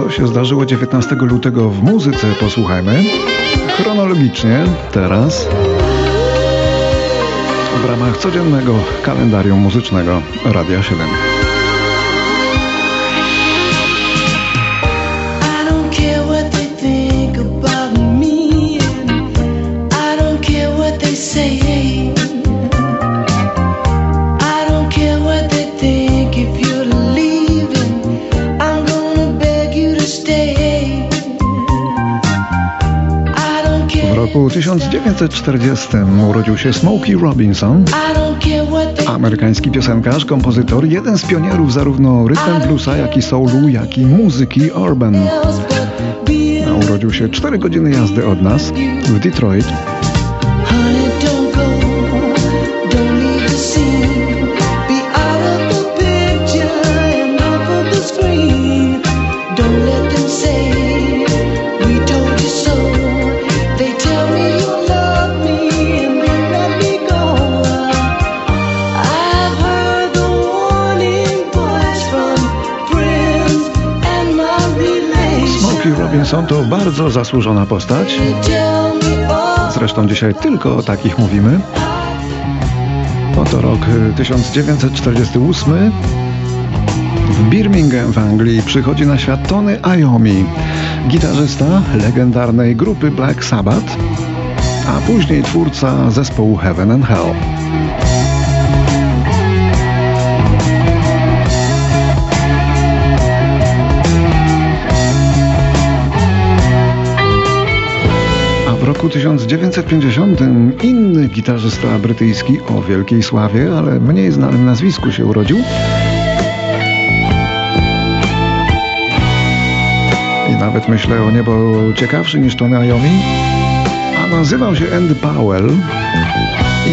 co się zdarzyło 19 lutego w muzyce, posłuchajmy. Chronologicznie, teraz. W ramach codziennego kalendarium muzycznego Radia 7. roku 1940 urodził się Smokey Robinson, amerykański piosenkarz, kompozytor, jeden z pionierów zarówno rhythm bluesa, jak i soulu, jak i muzyki urban. Urodził się 4 godziny jazdy od nas w Detroit. Robinson to bardzo zasłużona postać. Zresztą dzisiaj tylko o takich mówimy. Oto rok 1948. W Birmingham w Anglii przychodzi na świat Tony Iommi, gitarzysta legendarnej grupy Black Sabbath, a później twórca zespołu Heaven and Hell. Roku 1950 inny gitarzysta brytyjski o wielkiej sławie, ale mniej znanym nazwisku się urodził. I nawet myślę o niebo ciekawszy niż Tony Iommi, a nazywał się Andy Powell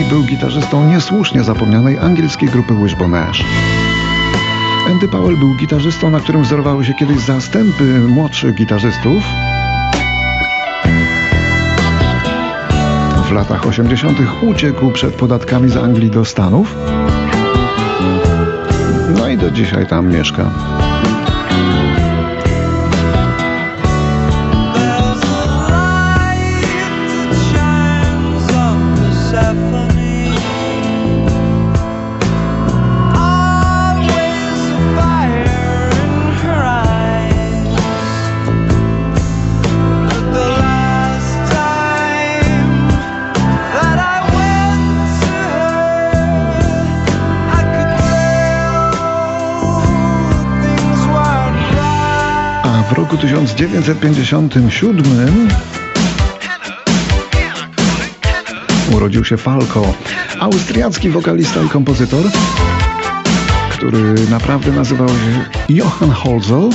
i był gitarzystą niesłusznie zapomnianej angielskiej grupy Wishbone Ash. Andy Powell był gitarzystą, na którym wzorowały się kiedyś zastępy młodszych gitarzystów, w latach 80. uciekł przed podatkami z Anglii do Stanów. No i do dzisiaj tam mieszka. 1957 urodził się Falco, austriacki wokalista i kompozytor, który naprawdę nazywał się Johann Holzel.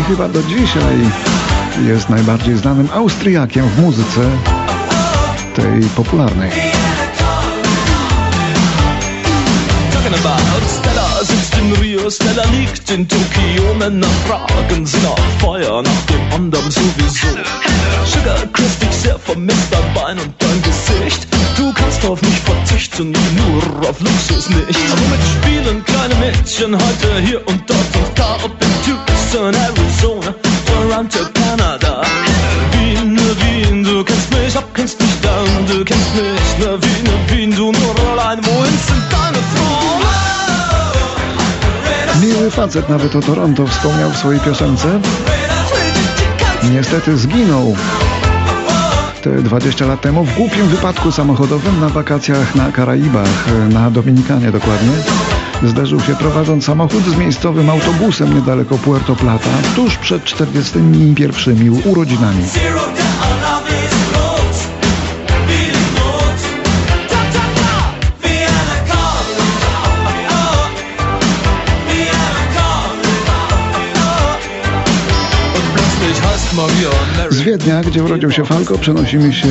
I chyba do dzisiaj jest najbardziej znanym Austriakiem w muzyce tej popularnej. Stella sitzt in Rio, Stella liegt in Tokio. Männer fragen sie nach Feuer, nach dem anderen sowieso. Sugar Chris, dich sehr vermisst, dein Bein und dein Gesicht. Du kannst auf mich verzichten, nur auf Luxus nicht. Womit spielen kleine Mädchen heute hier und dort und da? Ob in Tucson, Arizona, Toronto, Kanada. Miły facet nawet o Toronto wspomniał w swojej piosence. Niestety zginął te 20 lat temu w głupim wypadku samochodowym na wakacjach na Karaibach, na Dominikanie dokładnie. Zdarzył się prowadząc samochód z miejscowym autobusem niedaleko Puerto Plata, tuż przed 41 urodzinami. Z Wiednia, gdzie urodził się Falco, przenosimy się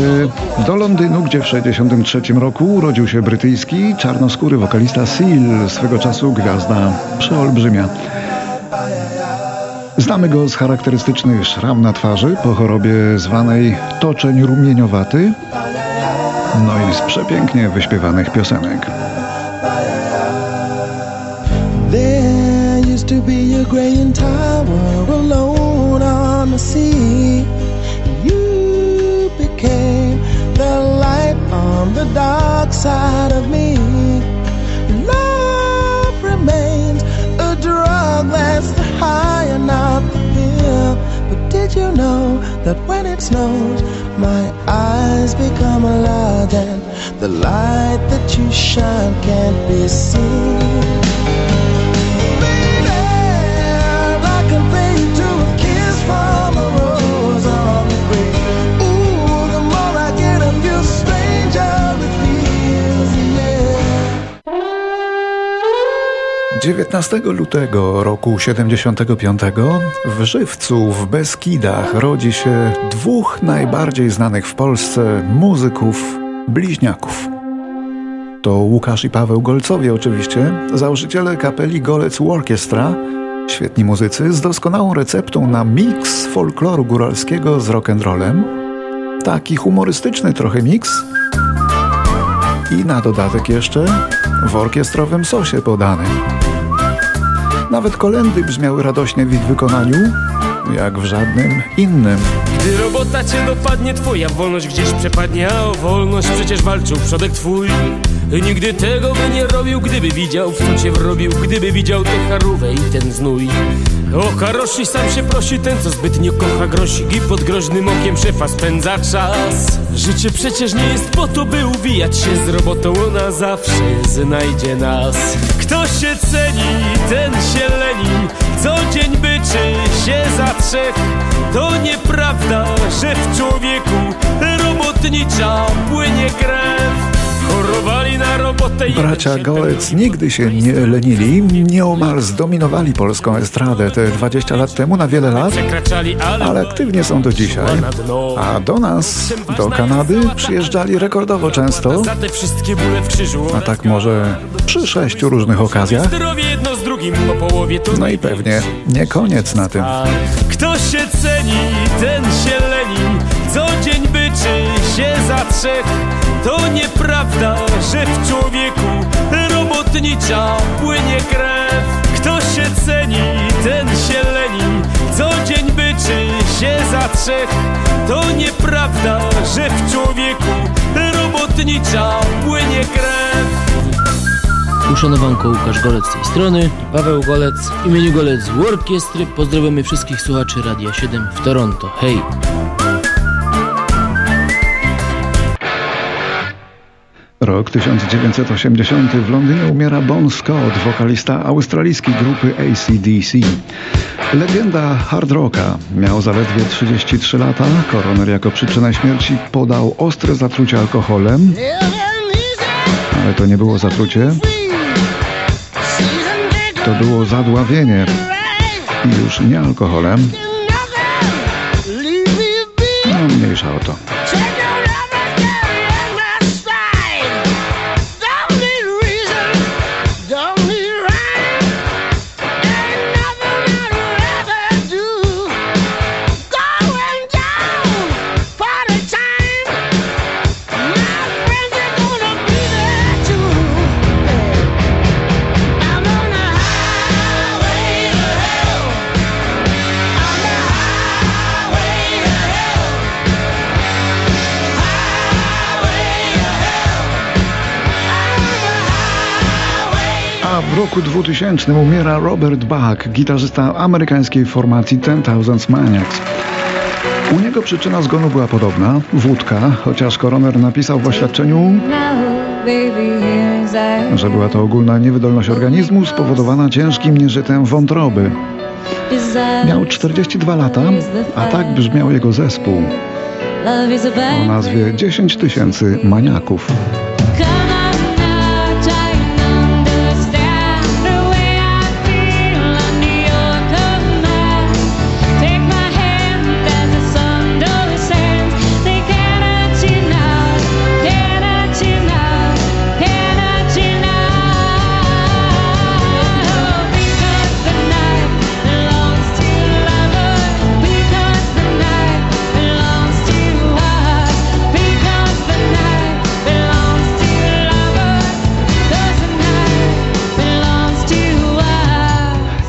do Londynu, gdzie w 1963 roku urodził się brytyjski, czarnoskóry wokalista Seal, swego czasu gwiazda przeolbrzymia. Znamy go z charakterystycznych szram na twarzy po chorobie zwanej toczeń rumieniowaty, no i z przepięknie wyśpiewanych piosenek. to be a graying tower alone on the sea. The dark side of me. Love remains a drug that's the high and not the pill. But did you know that when it snows, my eyes become large and the light that you shine can't be seen? Dziewiętnastego lutego roku 75 w Żywcu w Beskidach rodzi się dwóch najbardziej znanych w Polsce muzyków bliźniaków. To Łukasz i Paweł Golcowie oczywiście, założyciele kapeli Golec Orchestra, świetni muzycy z doskonałą receptą na miks folkloru góralskiego z rock'n'rollem, taki humorystyczny trochę miks i na dodatek jeszcze w orkiestrowym sosie podany. Nawet kolendy brzmiały radośnie w ich wykonaniu, jak w żadnym innym. Gdy robota cię dopadnie, twoja wolność gdzieś przepadnie, a o wolność przecież walczył przodek twój. Nigdy tego by nie robił, gdyby widział, w co cię wrobił, gdyby widział tę charówę i ten znój. O karoshi sam się prosi, ten co zbytnio kocha grosik i pod groźnym okiem szefa spędza czas. Życie przecież nie jest po to, by uwijać się z robotą, ona zawsze znajdzie nas. Kto się ceni, ten się leni, co dzień byczy się za trzech. To nieprawda, że w człowieku robotnicza płynie krew. Bracia Golec nigdy się nie lenili, nieomal zdominowali polską estradę te 20 lat temu na wiele lat, ale aktywnie są do dzisiaj. A do nas, do Kanady, przyjeżdżali rekordowo często, a tak może przy sześciu różnych okazjach. No i pewnie nie koniec na tym. Kto się ceni, ten się leni, co dzień byczy się za trzech. To nieprawda, że w człowieku robotnicza płynie krew. Kto się ceni, ten się leni, co dzień byczy się za trzech. To nieprawda, że w człowieku robotnicza płynie krew. Uszanowanko Łukasz Golec z tej strony i Paweł Golec w imieniu Golec Orkiestry pozdrawiamy wszystkich słuchaczy Radia 7 w Toronto. Hej! Rok 1980 w Londynie umiera Bon Scott, wokalista australijskiej grupy ACDC. Legenda hard rocka. Miał zaledwie 33 lata. Koroner jako przyczynę śmierci podał ostre zatrucie alkoholem. Ale to nie było zatrucie. To było zadławienie. I już nie alkoholem. No mniejsza o to. W roku 2000 umiera Robert Bach, gitarzysta amerykańskiej formacji Ten Thousands Maniacs. U niego przyczyna zgonu była podobna, wódka, chociaż koroner napisał w oświadczeniu, że była to ogólna niewydolność organizmu spowodowana ciężkim nieżytem wątroby. Miał 42 lata, a tak brzmiał jego zespół o nazwie 10 tysięcy maniaków.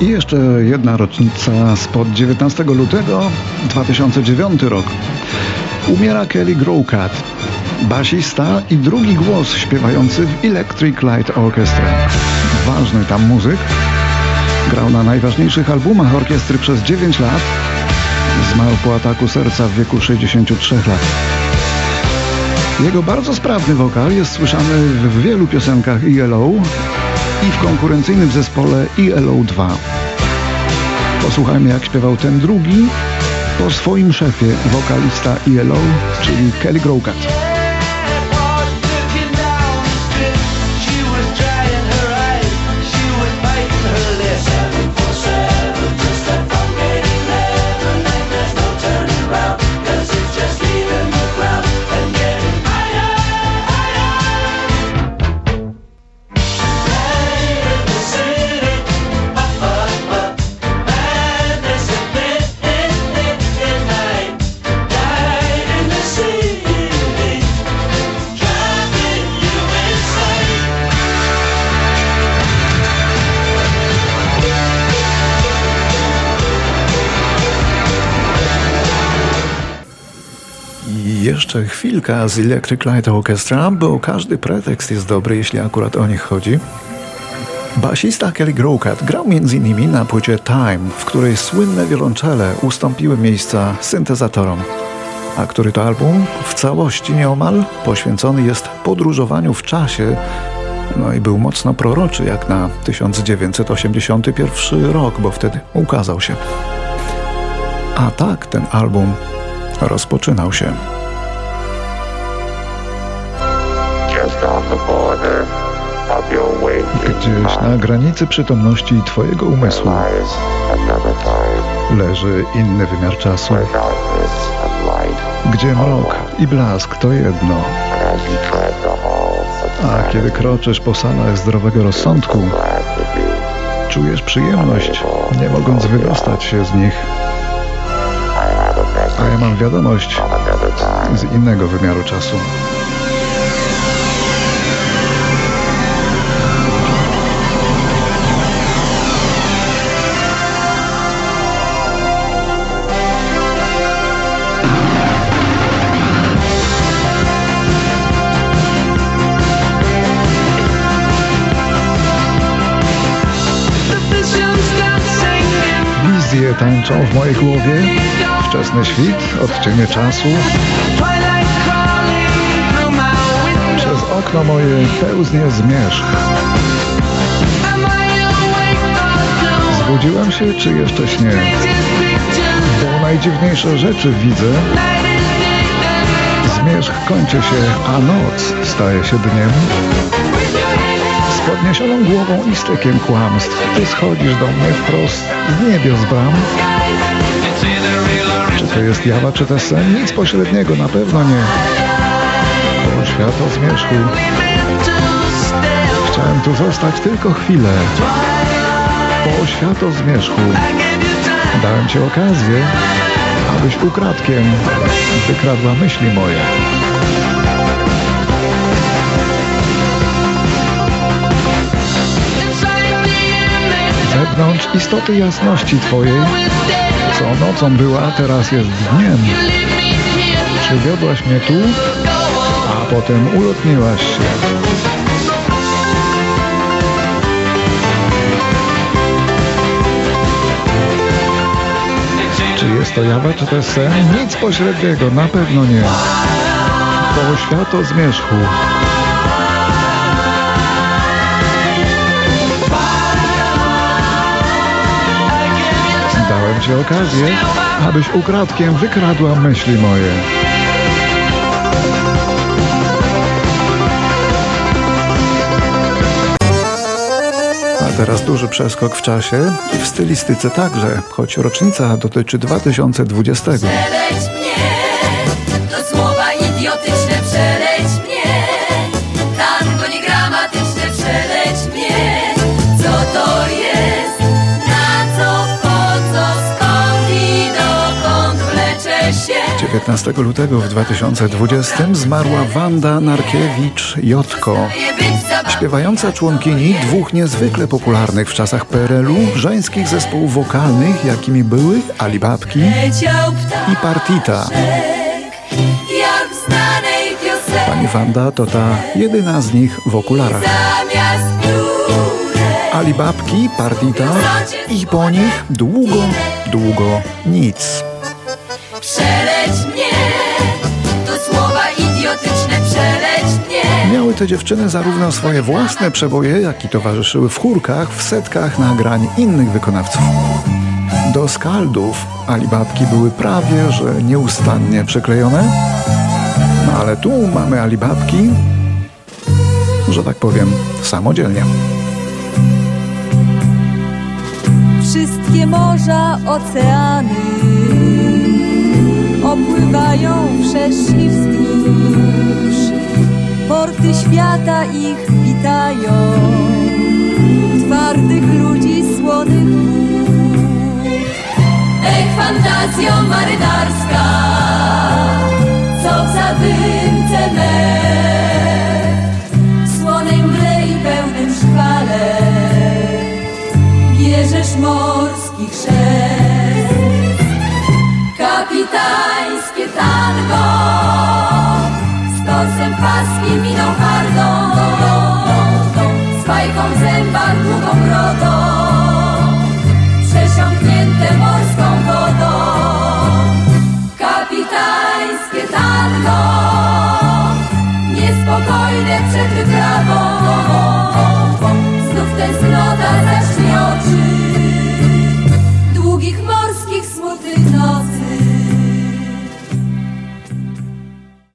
I jeszcze jedna rocznica spod 19 lutego 2009 rok. Umiera Kelly Growcat, basista i drugi głos śpiewający w Electric Light Orchestra. Ważny tam muzyk. Grał na najważniejszych albumach orkiestry przez 9 lat. Zmarł po ataku serca w wieku 63 lat. Jego bardzo sprawny wokal jest słyszany w wielu piosenkach ELO i w konkurencyjnym zespole ELO 2. Posłuchajmy jak śpiewał ten drugi po swoim szefie, wokalista ELO, czyli Kelly Growcat. Jeszcze chwilka z Electric Light Orchestra, bo każdy pretekst jest dobry, jeśli akurat o nich chodzi. Basista Kelly Growcat grał m.in. na płycie Time, w której słynne wiolonczele ustąpiły miejsca syntezatorom. A który to album w całości nieomal poświęcony jest podróżowaniu w czasie, no i był mocno proroczy jak na 1981 rok, bo wtedy ukazał się. A tak ten album rozpoczynał się. Gdzieś na granicy przytomności Twojego umysłu leży inny wymiar czasu, gdzie mrok i blask to jedno. A kiedy kroczysz po salach zdrowego rozsądku, czujesz przyjemność, nie mogąc wydostać się z nich. A ja mam wiadomość z innego wymiaru czasu. Tańczą w mojej głowie, wczesny świt, odcienie czasu. Przez okno moje pełznie zmierzch. Zbudziłem się, czy jeszcze śnie? Bo najdziwniejsze rzeczy widzę. Zmierzch kończy się, a noc staje się dniem podniesioną głową i stykiem kłamstw. Ty schodzisz do mnie wprost z niebios bram. Czy to jest jawa, czy to sen? Nic pośredniego, na pewno nie. Po światło zmierzchu. Chciałem tu zostać tylko chwilę. Po światło zmierzchu. Dałem Ci okazję, abyś ukradkiem wykradła myśli moje. Wewnątrz istoty jasności Twojej, co nocą była, teraz jest dniem. Przywiodłaś mnie tu, a potem ulotniłaś się. Czy jest to jawa, czy jest sen? Nic pośredniego, na pewno nie. To światło zmierzchu. Ci okazję, abyś ukradkiem wykradła myśli moje. A teraz duży przeskok w czasie i w stylistyce także, choć rocznica dotyczy 2020. 15 lutego w 2020 zmarła Wanda Narkiewicz-Jotko. Śpiewająca członkini dwóch niezwykle popularnych w czasach PRL-u żeńskich zespołów wokalnych, jakimi były Alibabki i Partita. Pani Wanda to ta jedyna z nich w okularach. Alibabki, Partita i po nich długo, długo nic. Przeleć mnie, to słowa idiotyczne, przeleć mnie. Miały te dziewczyny zarówno swoje własne przeboje, jak i towarzyszyły w chórkach, w setkach nagrań innych wykonawców. Do skaldów Alibabki były prawie, że nieustannie przyklejone, no ale tu mamy Alibabki, że tak powiem, samodzielnie. Wszystkie morza, oceany wszerz i wzdłuż. Porty świata ich witają, twardych ludzi, słonych wód. Ech, fantazjo marynarska, co w zadymce me, w słonej mgle i pełnym szkwale, bierzesz morski chrzest. Kapitańskie tango